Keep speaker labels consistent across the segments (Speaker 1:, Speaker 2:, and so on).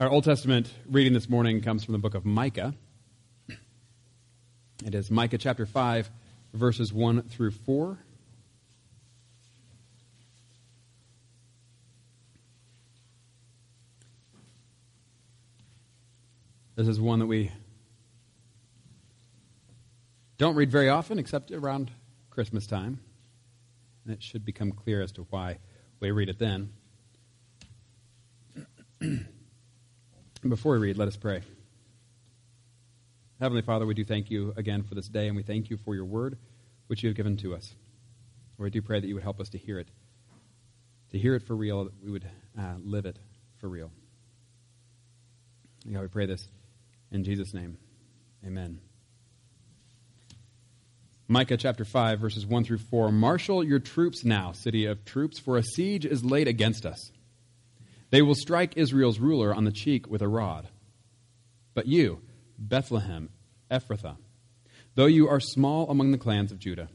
Speaker 1: Our Old Testament reading this morning comes from the book of Micah. It is Micah chapter 5, verses 1 through 4. This is one that we don't read very often except around Christmas time. And it should become clear as to why we read it then. Before we read, let us pray. Heavenly Father, we do thank you again for this day, and we thank you for your word, which you have given to us. We do pray that you would help us to hear it, to hear it for real, that we would uh, live it for real. God, we pray this in Jesus' name. Amen. Micah chapter 5, verses 1 through 4. Marshal your troops now, city of troops, for a siege is laid against us. They will strike Israel's ruler on the cheek with a rod. But you, Bethlehem, Ephrathah, though you are small among the clans of Judah,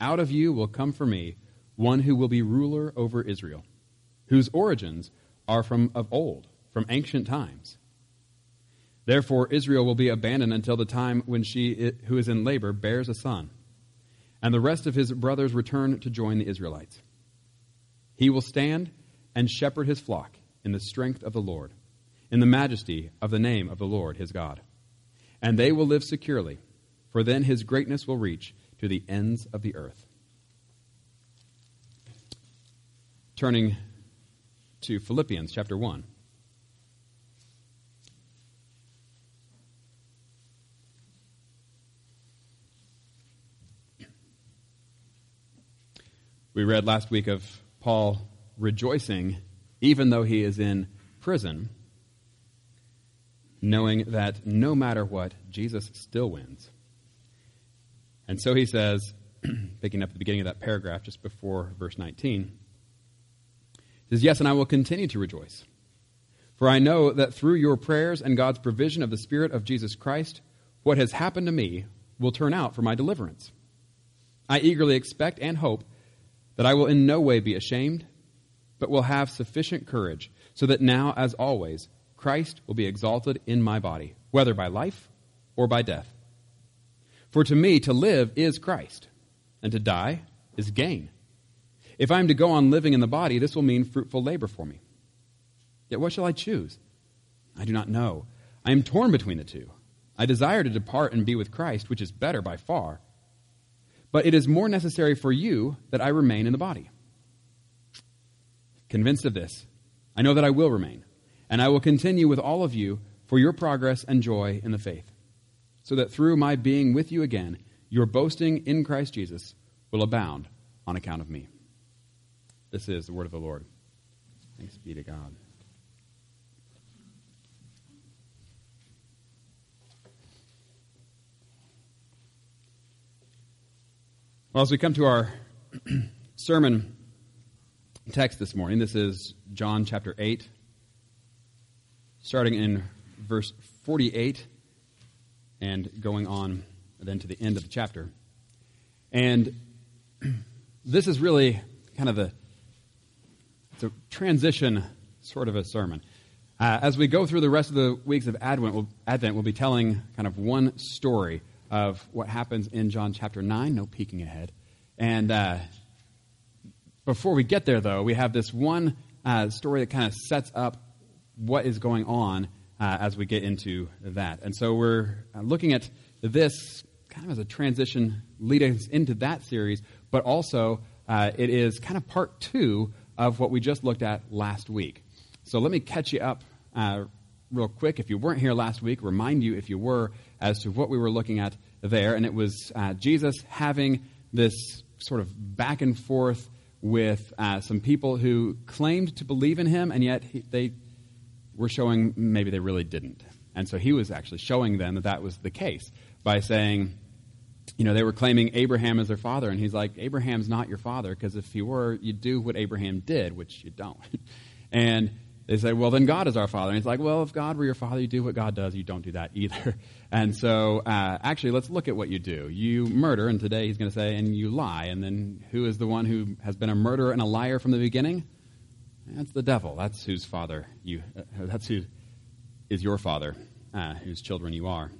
Speaker 1: out of you will come for me one who will be ruler over Israel, whose origins are from of old, from ancient times. Therefore, Israel will be abandoned until the time when she who is in labor bears a son, and the rest of his brothers return to join the Israelites. He will stand and shepherd his flock in the strength of the Lord, in the majesty of the name of the Lord his God. And they will live securely, for then his greatness will reach to the ends of the earth. Turning to Philippians chapter 1. We read last week of Paul rejoicing even though he is in prison, knowing that no matter what, Jesus still wins. And so he says, picking up the beginning of that paragraph just before verse 19, says, Yes, and I will continue to rejoice. For I know that through your prayers and God's provision of the Spirit of Jesus Christ, what has happened to me will turn out for my deliverance. I eagerly expect and hope that I will in no way be ashamed, but will have sufficient courage, so that now, as always, Christ will be exalted in my body, whether by life or by death. For to me, to live is Christ, and to die is gain. If I am to go on living in the body, this will mean fruitful labor for me. Yet what shall I choose? I do not know. I am torn between the two. I desire to depart and be with Christ, which is better by far but it is more necessary for you that I remain in the body. Convinced of this, I know that I will remain, and I will continue with all of you for your progress and joy in the faith, so that through my being with you again, your boasting in Christ Jesus will abound on account of me. This is the word of the Lord. Thanks be to God. Well, as we come to our sermon text this morning, this is John chapter 8, starting in verse 48 and going on then to the end of the chapter. And this is really kind of the it's a transition sort of a sermon. Uh, as we go through the rest of the weeks of Advent we'll, Advent, we'll be telling kind of one story of what happens in John chapter 9. No peeking ahead. And uh, before we get there, though, we have this one uh, story that kind of sets up what is going on uh, as we get into that. And so we're uh, looking at this kind of as a transition leading us into that series, but also uh, it is kind of part two of what we just looked at last week. So let me catch you up uh, real quick. If you weren't here last week, remind you if you were as to what we were looking at there. And it was uh, Jesus having this sort of back and forth with uh, some people who claimed to believe in him, and yet he, they were showing maybe they really didn't. And so he was actually showing them that that was the case by saying, you know, they were claiming Abraham as their father, and he's like, Abraham's not your father, because if he were, you'd do what Abraham did, which you don't. and they say, well, then God is our father. And he's like, well, if God were your father, you do what God does. You don't do that either. And so, uh, actually, let's look at what you do. You murder, and today he's going to say, and you lie. And then who is the one who has been a murderer and a liar from the beginning? That's the devil. That's whose father you, uh, that's who is your father, uh, whose children you are,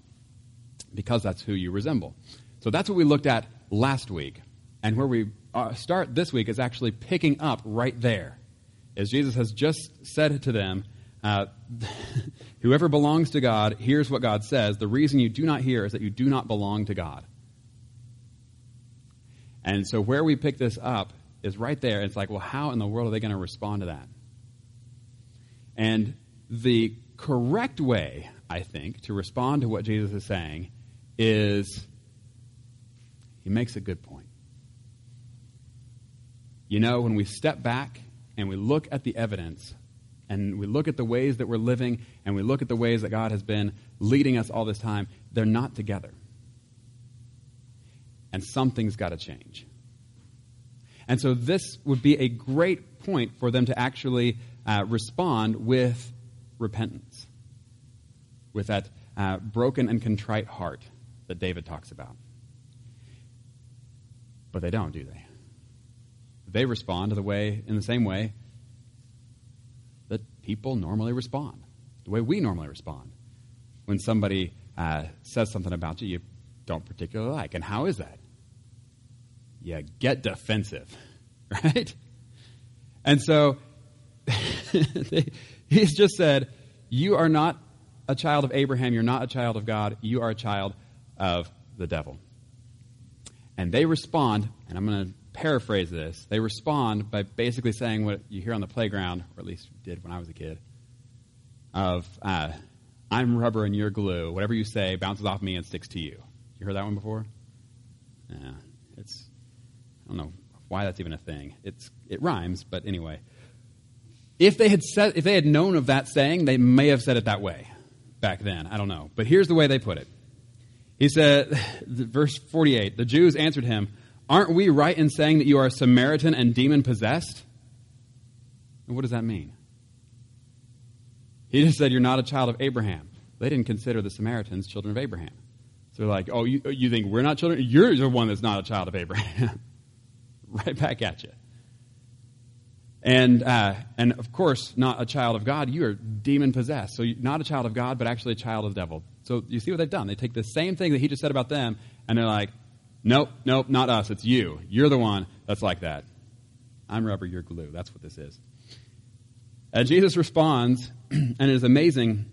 Speaker 1: because that's who you resemble. So that's what we looked at last week. And where we uh, start this week is actually picking up right there. As Jesus has just said to them, uh, whoever belongs to God hears what God says. The reason you do not hear is that you do not belong to God. And so where we pick this up is right there. It's like, well, how in the world are they going to respond to that? And the correct way, I think, to respond to what Jesus is saying is he makes a good point. You know, when we step back and we look at the evidence and we look at the ways that we're living and we look at the ways that God has been leading us all this time, they're not together. And something's got to change. And so this would be a great point for them to actually uh, respond with repentance, with that uh, broken and contrite heart that David talks about. But they don't, do they? They respond the way, in the same way that people normally respond, the way we normally respond. When somebody uh, says something about you you don't particularly like. And how is that? You get defensive, right? And so he's just said, You are not a child of Abraham, you're not a child of God, you are a child of the devil. And they respond, and I'm going to paraphrase this. They respond by basically saying what you hear on the playground, or at least did when I was a kid, of uh, I'm rubber and you're glue. Whatever you say bounces off me and sticks to you. You heard that one before? Yeah, it's I don't know why that's even a thing. It's it rhymes, but anyway. If they had said if they had known of that saying, they may have said it that way back then. I don't know. But here's the way they put it. He said, verse 48 The Jews answered him, Aren't we right in saying that you are a Samaritan and demon possessed? And what does that mean? He just said, You're not a child of Abraham. They didn't consider the Samaritans children of Abraham. So they're like, Oh, you, you think we're not children? You're the one that's not a child of Abraham. right back at you. And, uh, and of course, not a child of God. You are demon possessed. So you're not a child of God, but actually a child of the devil. So you see what they've done? They take the same thing that he just said about them, and they're like, nope, nope, not us. It's you. You're the one that's like that. I'm rubber, you're glue. That's what this is. And Jesus responds, and it is amazing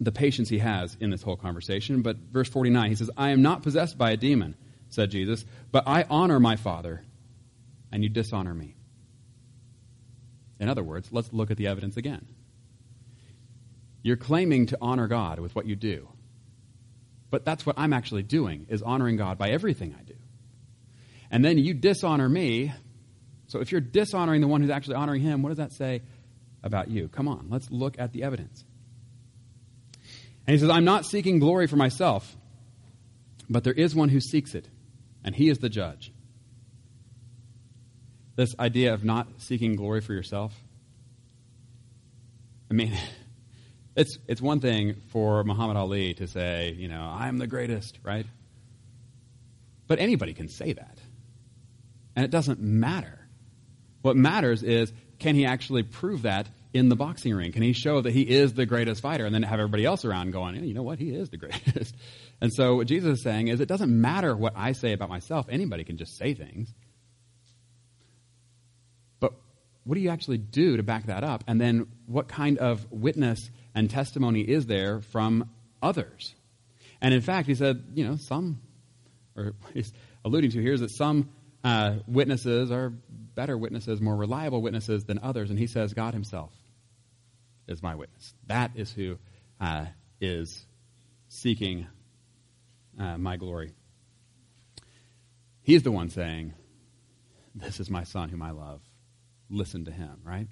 Speaker 1: the patience he has in this whole conversation. But verse 49, he says, I am not possessed by a demon, said Jesus, but I honor my Father, and you dishonor me. In other words, let's look at the evidence again. You're claiming to honor God with what you do. But that's what I'm actually doing, is honoring God by everything I do. And then you dishonor me. So if you're dishonoring the one who's actually honoring him, what does that say about you? Come on, let's look at the evidence. And he says, I'm not seeking glory for myself, but there is one who seeks it, and he is the judge this idea of not seeking glory for yourself? I mean, it's, it's one thing for Muhammad Ali to say, you know, I'm the greatest, right? But anybody can say that. And it doesn't matter. What matters is can he actually prove that in the boxing ring? Can he show that he is the greatest fighter and then have everybody else around going, you know what, he is the greatest? And so what Jesus is saying is it doesn't matter what I say about myself. Anybody can just say things what do you actually do to back that up? And then what kind of witness and testimony is there from others? And in fact, he said, you know, some, or he's alluding to here is that some uh, witnesses are better witnesses, more reliable witnesses than others. And he says, God himself is my witness. That is who uh, is seeking uh, my glory. He's the one saying, This is my son whom I love listen to him, right?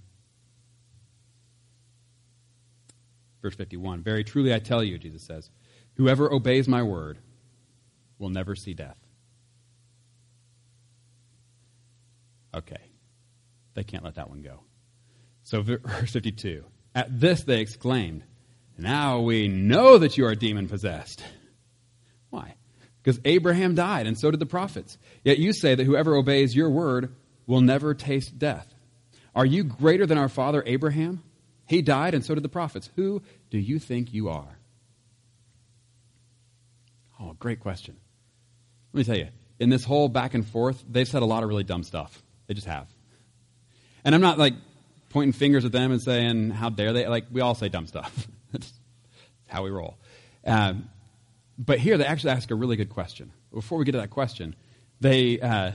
Speaker 1: Verse 51 Very truly I tell you, Jesus says, whoever obeys my word will never see death. Okay. They can't let that one go. So, verse 52 At this they exclaimed, Now we know that you are demon possessed. Why? Because Abraham died, and so did the prophets. Yet you say that whoever obeys your word will never taste death. Are you greater than our father Abraham? He died, and so did the prophets. Who do you think you are? Oh, great question. Let me tell you, in this whole back and forth, they've said a lot of really dumb stuff. They just have. And I'm not like pointing fingers at them and saying, how dare they? Like, we all say dumb stuff. That's how we roll. Um, but here they actually ask a really good question. Before we get to that question, they, uh,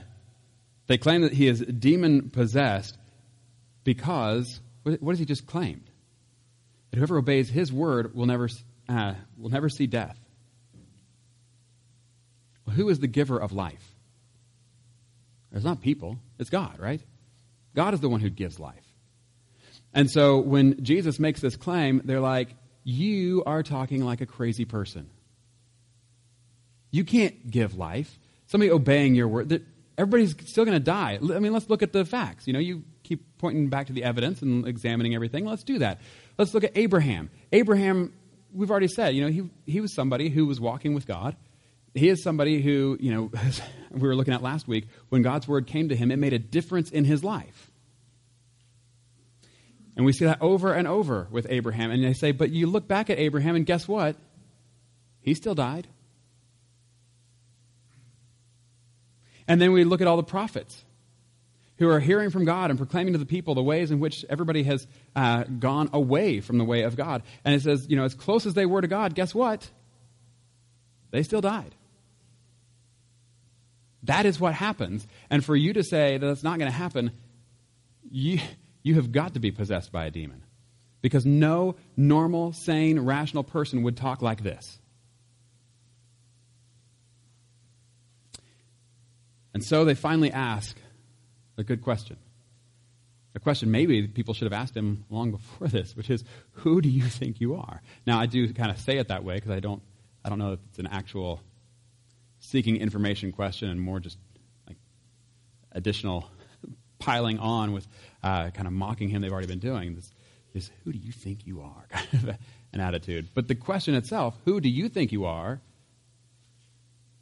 Speaker 1: they claim that he is demon possessed because, what has he just claimed? That whoever obeys his word will never, uh, will never see death. Well, who is the giver of life? It's not people, it's God, right? God is the one who gives life. And so when Jesus makes this claim, they're like, You are talking like a crazy person. You can't give life. Somebody obeying your word, everybody's still going to die. I mean, let's look at the facts. You know, you keep pointing back to the evidence and examining everything. Let's do that. Let's look at Abraham. Abraham, we've already said, you know, he, he was somebody who was walking with God. He is somebody who, you know, we were looking at last week, when God's word came to him, it made a difference in his life. And we see that over and over with Abraham. And they say, but you look back at Abraham, and guess what? He still died. And then we look at all the prophets who are hearing from God and proclaiming to the people the ways in which everybody has uh, gone away from the way of God. And it says, you know, as close as they were to God, guess what? They still died. That is what happens. And for you to say that it's not going to happen, you, you have got to be possessed by a demon. Because no normal, sane, rational person would talk like this. And so they finally ask a good question. A question maybe people should have asked him long before this, which is, who do you think you are? Now, I do kind of say it that way because I don't, I don't know if it's an actual seeking information question and more just like additional piling on with uh, kind of mocking him they've already been doing. This is, who do you think you are? Kind of an attitude. But the question itself, who do you think you are?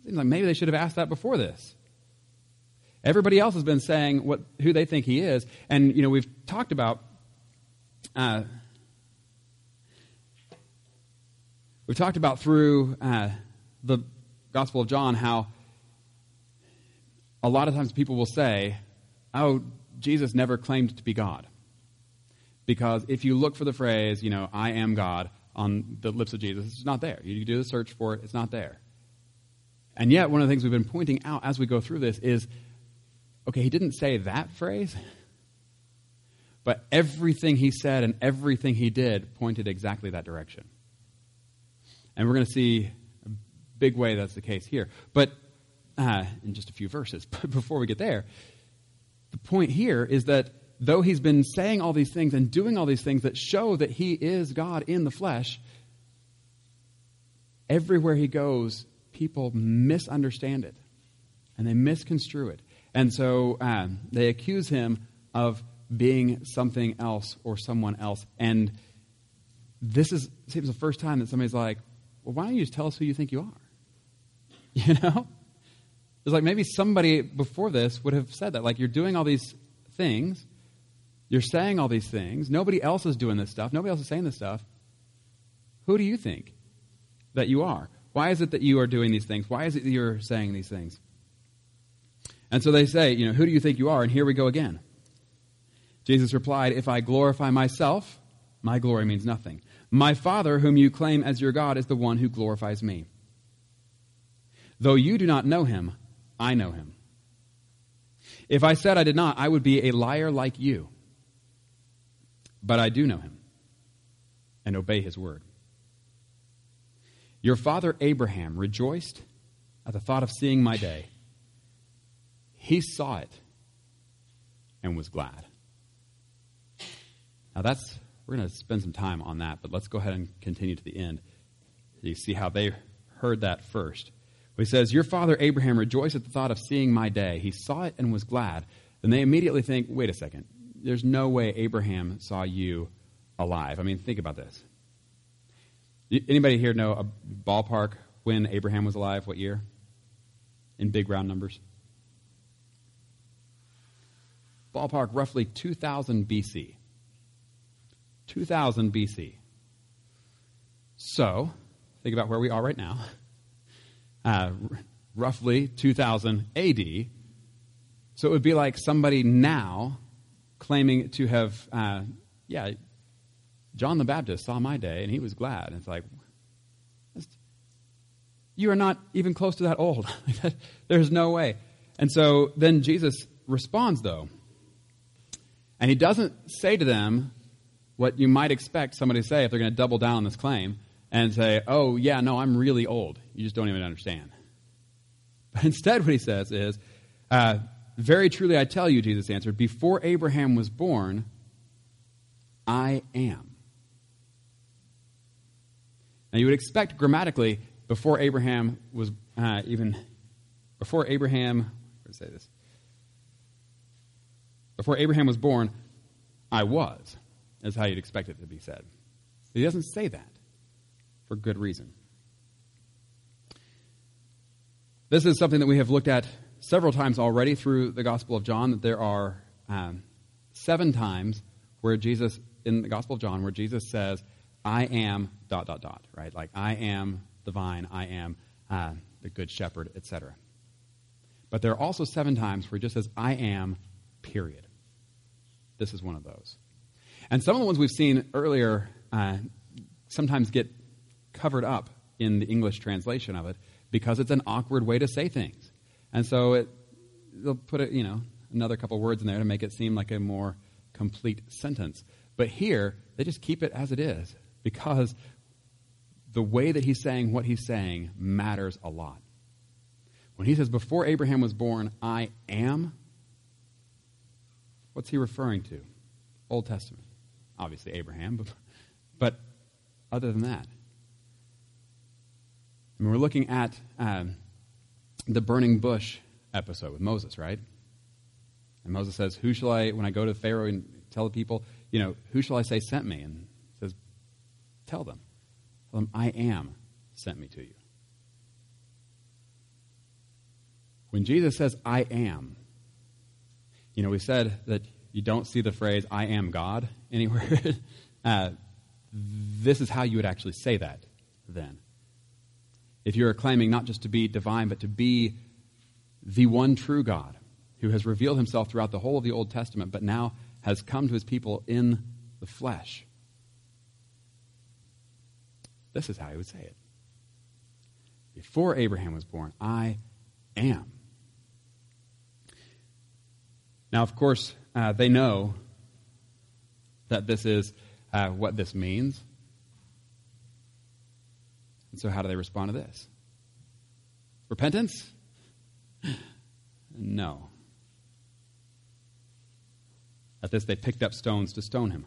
Speaker 1: Seems like maybe they should have asked that before this. Everybody else has been saying what, who they think he is. And, you know, we've talked about. Uh, we've talked about through uh, the Gospel of John how a lot of times people will say, oh, Jesus never claimed to be God. Because if you look for the phrase, you know, I am God on the lips of Jesus, it's not there. You do the search for it, it's not there. And yet, one of the things we've been pointing out as we go through this is okay, he didn't say that phrase, but everything he said and everything he did pointed exactly that direction. And we're going to see a big way that's the case here. But uh, in just a few verses. But before we get there, the point here is that though he's been saying all these things and doing all these things that show that he is God in the flesh, everywhere he goes, people misunderstand it and they misconstrue it. And so um, they accuse him of being something else or someone else. And this is seems the first time that somebody's like, well, why don't you just tell us who you think you are? You know? It's like maybe somebody before this would have said that. Like, you're doing all these things, you're saying all these things, nobody else is doing this stuff, nobody else is saying this stuff. Who do you think that you are? Why is it that you are doing these things? Why is it that you're saying these things? And so they say, you know, who do you think you are? And here we go again. Jesus replied, If I glorify myself, my glory means nothing. My Father, whom you claim as your God, is the one who glorifies me. Though you do not know him, I know him. If I said I did not, I would be a liar like you. But I do know him and obey his word. Your father Abraham rejoiced at the thought of seeing my day. He saw it and was glad. Now that's we're going to spend some time on that, but let's go ahead and continue to the end. You see how they heard that first. He says, Your father Abraham rejoiced at the thought of seeing my day. He saw it and was glad. Then they immediately think, wait a second, there's no way Abraham saw you alive. I mean, think about this. Anybody here know a ballpark when Abraham was alive? What year? In big round numbers? Ballpark roughly 2000 BC. 2000 BC. So, think about where we are right now. Uh, r- roughly 2000 AD. So it would be like somebody now claiming to have, uh, yeah, John the Baptist saw my day and he was glad. And it's like, you are not even close to that old. There's no way. And so then Jesus responds, though. And he doesn't say to them what you might expect somebody to say if they're going to double down on this claim and say, oh, yeah, no, I'm really old. You just don't even understand. But instead, what he says is, uh, very truly I tell you, Jesus answered, before Abraham was born, I am. Now, you would expect grammatically, before Abraham was uh, even, before Abraham, say this, before Abraham was born, I was, is how you'd expect it to be said. He doesn't say that for good reason. This is something that we have looked at several times already through the Gospel of John, that there are um, seven times where Jesus, in the Gospel of John, where Jesus says, I am dot, dot, dot, right? Like, I am the vine, I am uh, the good shepherd, etc. But there are also seven times where he just says, I am, period. This is one of those. And some of the ones we've seen earlier uh, sometimes get covered up in the English translation of it because it's an awkward way to say things. And so it, they'll put you know, another couple words in there to make it seem like a more complete sentence. But here, they just keep it as it is because the way that he's saying what he's saying matters a lot. When he says, Before Abraham was born, I am, what's he referring to? Old Testament. Obviously, Abraham, but, but other than that. I mean, we're looking at um, the burning bush episode with Moses, right? And Moses says, Who shall I, when I go to Pharaoh and tell the people, you know, who shall I say sent me? And says, Tell them. Tell them, I am sent me to you. When Jesus says, I am, you know, we said that you don't see the phrase, I am God anywhere. uh, this is how you would actually say that then. If you're claiming not just to be divine, but to be the one true God who has revealed himself throughout the whole of the Old Testament, but now has come to his people in the flesh. This is how he would say it. Before Abraham was born, I am. Now, of course, uh, they know that this is uh, what this means. And so, how do they respond to this? Repentance? No. At this, they picked up stones to stone him.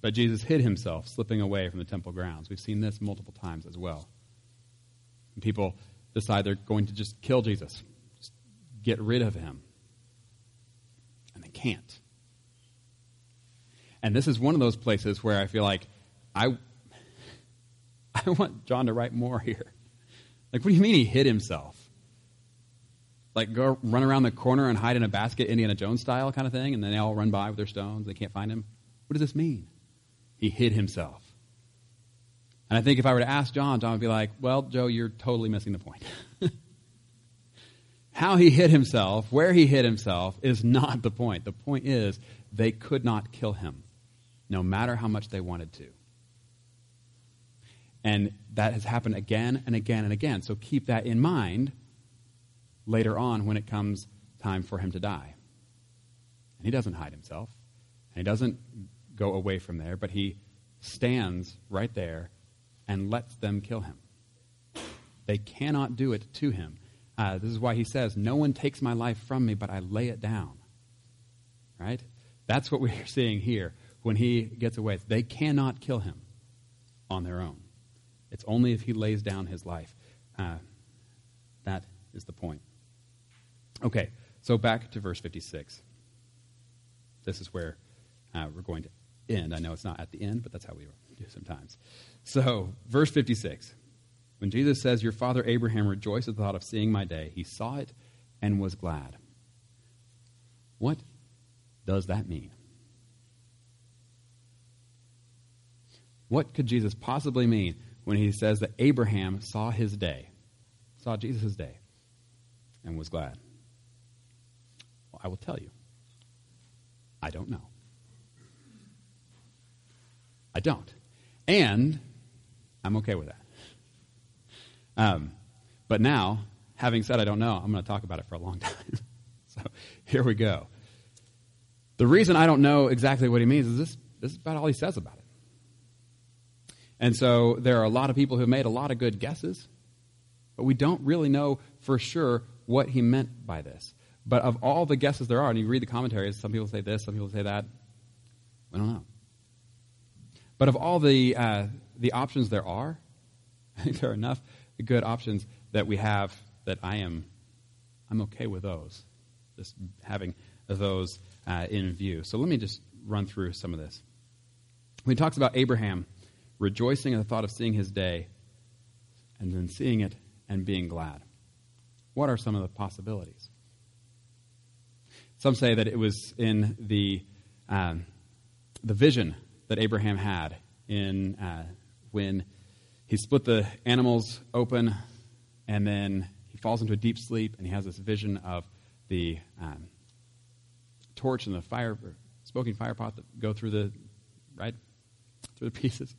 Speaker 1: But Jesus hid himself, slipping away from the temple grounds. We've seen this multiple times as well. And people decide they're going to just kill Jesus, get rid of him. And they can't. And this is one of those places where I feel like I, I want John to write more here. Like, what do you mean he hid himself? Like, go run around the corner and hide in a basket, Indiana Jones style kind of thing, and then they all run by with their stones. They can't find him. What does this mean? He hid himself. And I think if I were to ask John, John would be like, Well, Joe, you're totally missing the point. How he hid himself, where he hid himself, is not the point. The point is they could not kill him, no matter how much they wanted to. And that has happened again and again and again. So keep that in mind later on when it comes time for him to die. And he doesn't hide himself, and he doesn't go away from there, but he stands right there and lets them kill him. They cannot do it to him. Uh, this is why he says, No one takes my life from me, but I lay it down. Right? That's what we're seeing here when he gets away. They cannot kill him on their own. It's only if he lays down his life. Uh, that is the point. Okay, so back to verse 56. This is where uh, we're going to end. I know it's not at the end, but that's how we do sometimes. So, verse 56. When Jesus says, Your father Abraham rejoiced at the thought of seeing my day, he saw it and was glad. What does that mean? What could Jesus possibly mean when he says that Abraham saw his day, saw Jesus' day, and was glad? Well, I will tell you. I don't know. I don't. And I'm okay with that. Um, but now, having said I don't know, I'm going to talk about it for a long time. so here we go. The reason I don't know exactly what he means is this, this is about all he says about it. And so there are a lot of people who have made a lot of good guesses, but we don't really know for sure what he meant by this. But of all the guesses there are, and you read the commentaries, some people say this, some people say that. We don't know. But of all the, uh, the options there are, I think there are enough good options that we have that I am I'm okay with those. Just having those uh, in view. So let me just run through some of this. When he talks about Abraham rejoicing in the thought of seeing his day, and then seeing it and being glad, what are some of the possibilities? Some say that it was in the um, the vision that Abraham had in uh, when he split the animals open, and then he falls into a deep sleep, and he has this vision of the um, torch and the fire, smoking fire pot that go through the right through the pieces.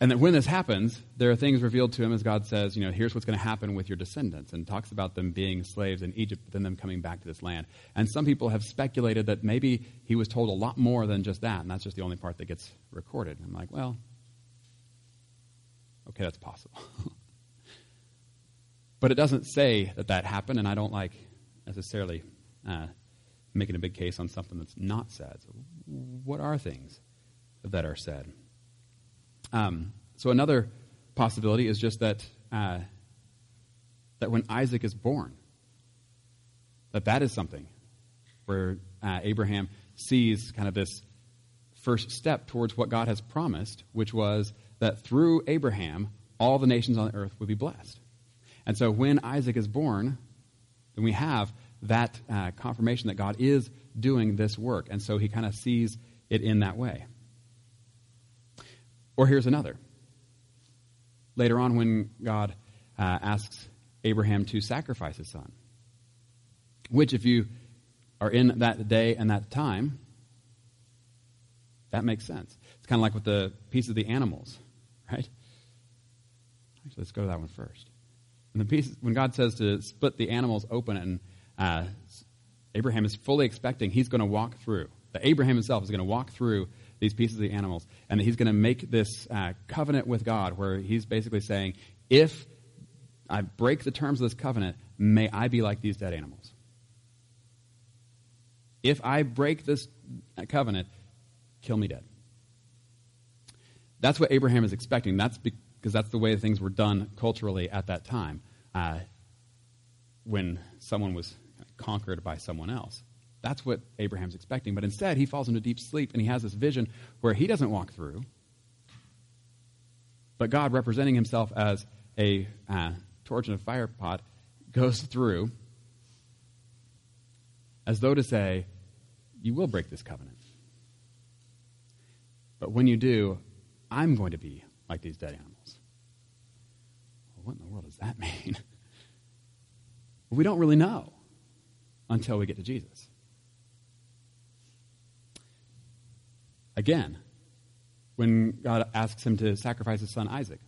Speaker 1: And that when this happens, there are things revealed to him as God says, you know, here's what's going to happen with your descendants, and talks about them being slaves in Egypt, but then them coming back to this land. And some people have speculated that maybe he was told a lot more than just that, and that's just the only part that gets recorded. I'm like, well, okay, that's possible. but it doesn't say that that happened, and I don't like necessarily uh, making a big case on something that's not said. So, what are things that are said? Um, so another possibility is just that uh, that when Isaac is born, that that is something where uh, Abraham sees kind of this first step towards what God has promised, which was that through Abraham all the nations on earth would be blessed. And so when Isaac is born, then we have that uh, confirmation that God is doing this work. And so he kind of sees it in that way. Or here's another. Later on, when God uh, asks Abraham to sacrifice his son, which, if you are in that day and that time, that makes sense. It's kind of like with the piece of the animals, right? Actually, let's go to that one first. When, the piece, when God says to split the animals open, and uh, Abraham is fully expecting he's going to walk through, that Abraham himself is going to walk through these pieces of the animals, and that he's going to make this uh, covenant with God where he's basically saying, if I break the terms of this covenant, may I be like these dead animals. If I break this covenant, kill me dead. That's what Abraham is expecting. That's because that's the way things were done culturally at that time uh, when someone was conquered by someone else. That's what Abraham's expecting. But instead, he falls into deep sleep and he has this vision where he doesn't walk through, but God, representing himself as a uh, torch in a fire pot, goes through as though to say, You will break this covenant. But when you do, I'm going to be like these dead animals. Well, what in the world does that mean? we don't really know until we get to Jesus. again when God asks him to sacrifice his son Isaac.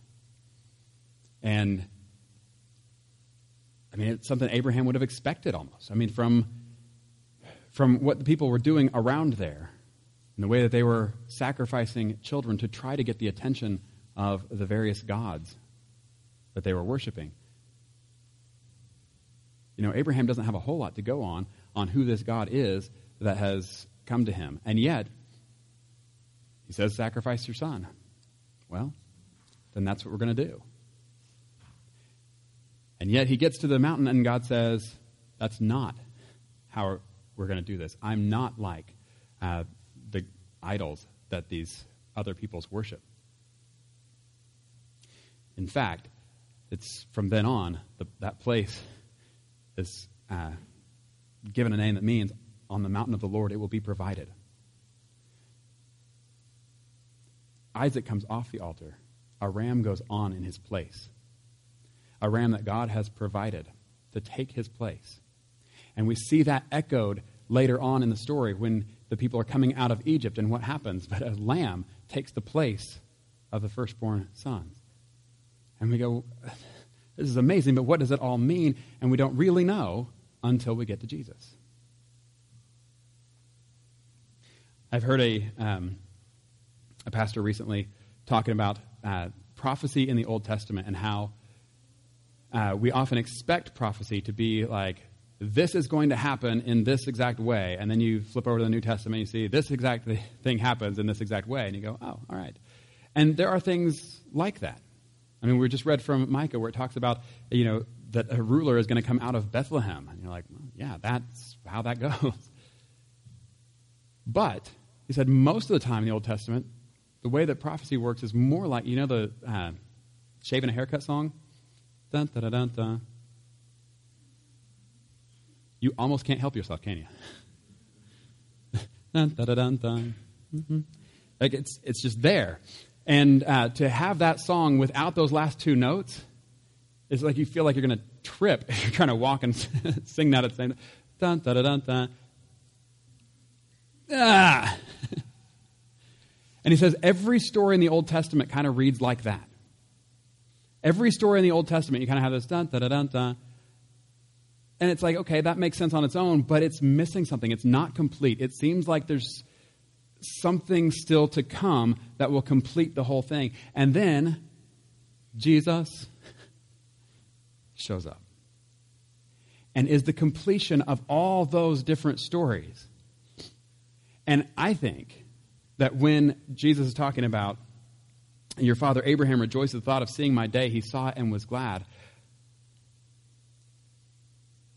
Speaker 1: And I mean, it's something Abraham would have expected almost. I mean, from, from what the people were doing around there, and the way that they were sacrificing children to try to get the attention of the various gods that they were worshiping. You know, Abraham doesn't have a whole lot to go on on who this God is that has come to him. And yet, he says, Sacrifice your son. Well, then that's what we're going to do. And yet he gets to the mountain, and God says, That's not how we're going to do this. I'm not like uh, idols that these other peoples worship. In fact, it's from then on, the, that place is uh, given a name that means, On the mountain of the Lord it will be provided. Isaac comes off the altar, a ram goes on in his place. A ram that God has provided to take his place. And we see that echoed later on in the story when the people are coming out of Egypt and what happens. But a lamb takes the place of the firstborn sons. And we go, this is amazing, but what does it all mean? And we don't really know until we get to Jesus. I've heard a, um, a pastor recently talking about uh, prophecy in the Old Testament and how uh, we often expect prophecy to be like, this is going to happen in this exact way. And then you flip over to the New Testament and you see this exact thing happens in this exact way. And you go, oh, all right. And there are things like that. I mean, we just read from Micah where it talks about, you know, that a ruler is going to come out of Bethlehem. And you're like, well, yeah, that's how that goes. But, he said, most of the time in the Old Testament, the way that prophecy works is more like, you know, the uh, shaving a haircut song? Dun, dun, dun, dun. You almost can't help yourself, can you? dun, dun, dun, dun. Mm-hmm. Like it's, it's just there. And uh, to have that song without those last two notes, it's like you feel like you're going to trip if you're trying to walk and sing that at the same time. Dun, dun, dun, dun, dun. Ah. and he says every story in the Old Testament kind of reads like that. Every story in the Old Testament, you kind of have this dun, dun, dun, dun, dun. And it's like, okay, that makes sense on its own, but it's missing something. It's not complete. It seems like there's something still to come that will complete the whole thing. And then Jesus shows up and is the completion of all those different stories. And I think that when Jesus is talking about your father Abraham rejoiced at the thought of seeing my day, he saw it and was glad.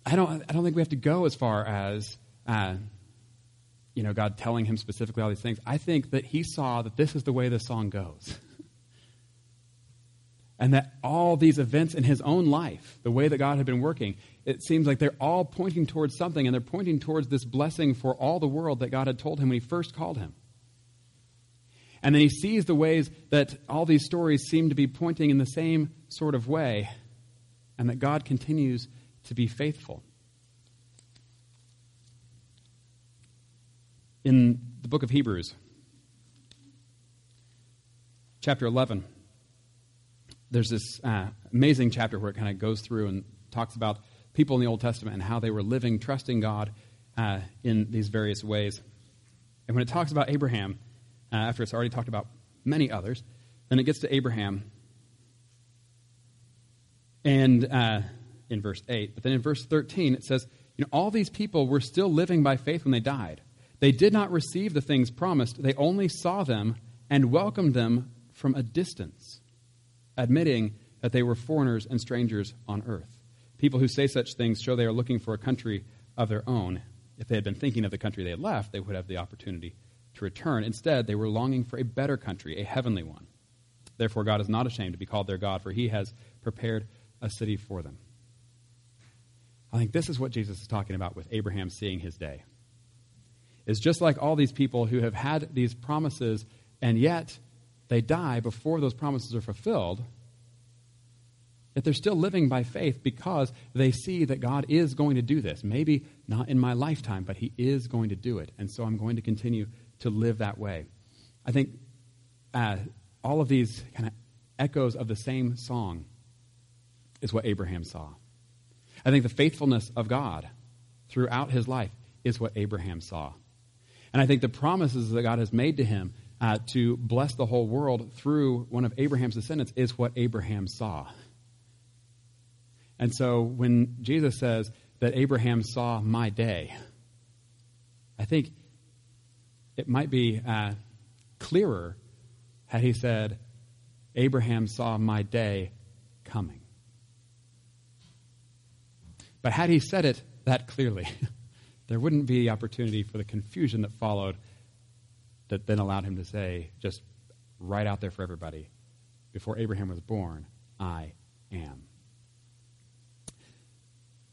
Speaker 1: I don't, I don't think we have to go as far as uh, you know, God telling him specifically all these things. I think that he saw that this is the way the song goes. and that all these events in his own life, the way that God had been working, it seems like they're all pointing towards something, and they're pointing towards this blessing for all the world that God had told him when he first called him. And then he sees the ways that all these stories seem to be pointing in the same sort of way, and that God continues to be faithful. in the book of Hebrews, chapter 11, there's this uh, amazing chapter where it kind of goes through and talks about people in the Old Testament and how they were living, trusting God uh, in these various ways. And when it talks about Abraham, uh, after it's already talked about many others, then it gets to Abraham. And uh, in verse 8, but then in verse 13, it says, you know, all these people were still living by faith when they died. They did not receive the things promised, they only saw them and welcomed them from a distance, admitting that they were foreigners and strangers on earth. People who say such things show they are looking for a country of their own. If they had been thinking of the country they had left, they would have the opportunity to return. Instead, they were longing for a better country, a heavenly one. Therefore, God is not ashamed to be called their God, for he has prepared a city for them. I think this is what Jesus is talking about with Abraham seeing his day is just like all these people who have had these promises and yet they die before those promises are fulfilled. Yet they're still living by faith because they see that God is going to do this. Maybe not in my lifetime, but He is going to do it. And so I'm going to continue to live that way. I think uh, all of these kind of echoes of the same song is what Abraham saw. I think the faithfulness of God throughout his life is what Abraham saw. And I think the promises that God has made to him uh, to bless the whole world through one of Abraham's descendants is what Abraham saw. And so when Jesus says that Abraham saw my day, I think it might be uh, clearer had he said, Abraham saw my day coming. But had he said it that clearly, there wouldn't be opportunity for the confusion that followed that then allowed him to say, just right out there for everybody, before Abraham was born, I am.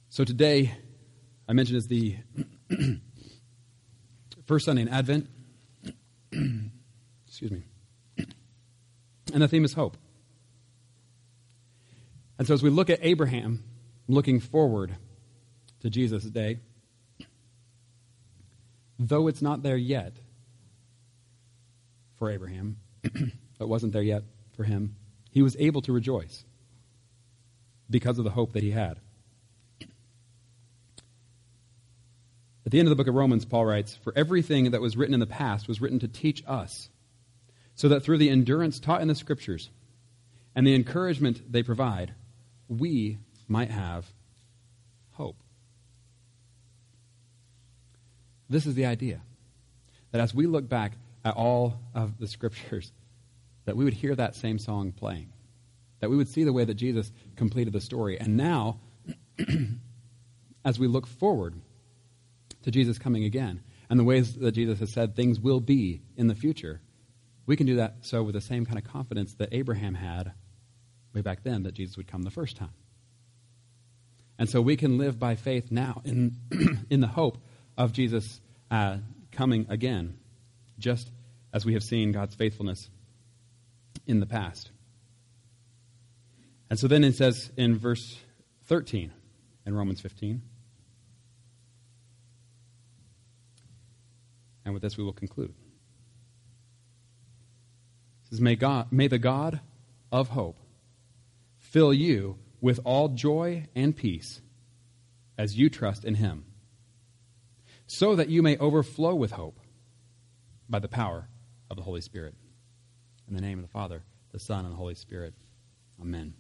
Speaker 1: So today, I mentioned is the first Sunday in Advent. Excuse me. And the theme is hope. And so as we look at Abraham looking forward to Jesus' day, though it's not there yet for Abraham, it wasn't there yet for him, he was able to rejoice because of the hope that he had. At the end of the book of Romans, Paul writes, For everything that was written in the past was written to teach us, so that through the endurance taught in the Scriptures and the encouragement they provide, we might have hope. This is the idea that as we look back at all of the Scriptures, that we would hear that same song playing, that we would see the way that Jesus completed the story. And now, as we look forward, to Jesus coming again and the ways that Jesus has said things will be in the future, we can do that so with the same kind of confidence that Abraham had way back then that Jesus would come the first time. And so we can live by faith now in, in the hope of Jesus uh, coming again, just as we have seen God's faithfulness in the past. And so then it says in verse 13 in Romans 15 And with this, we will conclude. It says, may, God, may the God of hope fill you with all joy and peace as you trust in him, so that you may overflow with hope by the power of the Holy Spirit. In the name of the Father, the Son, and the Holy Spirit. Amen.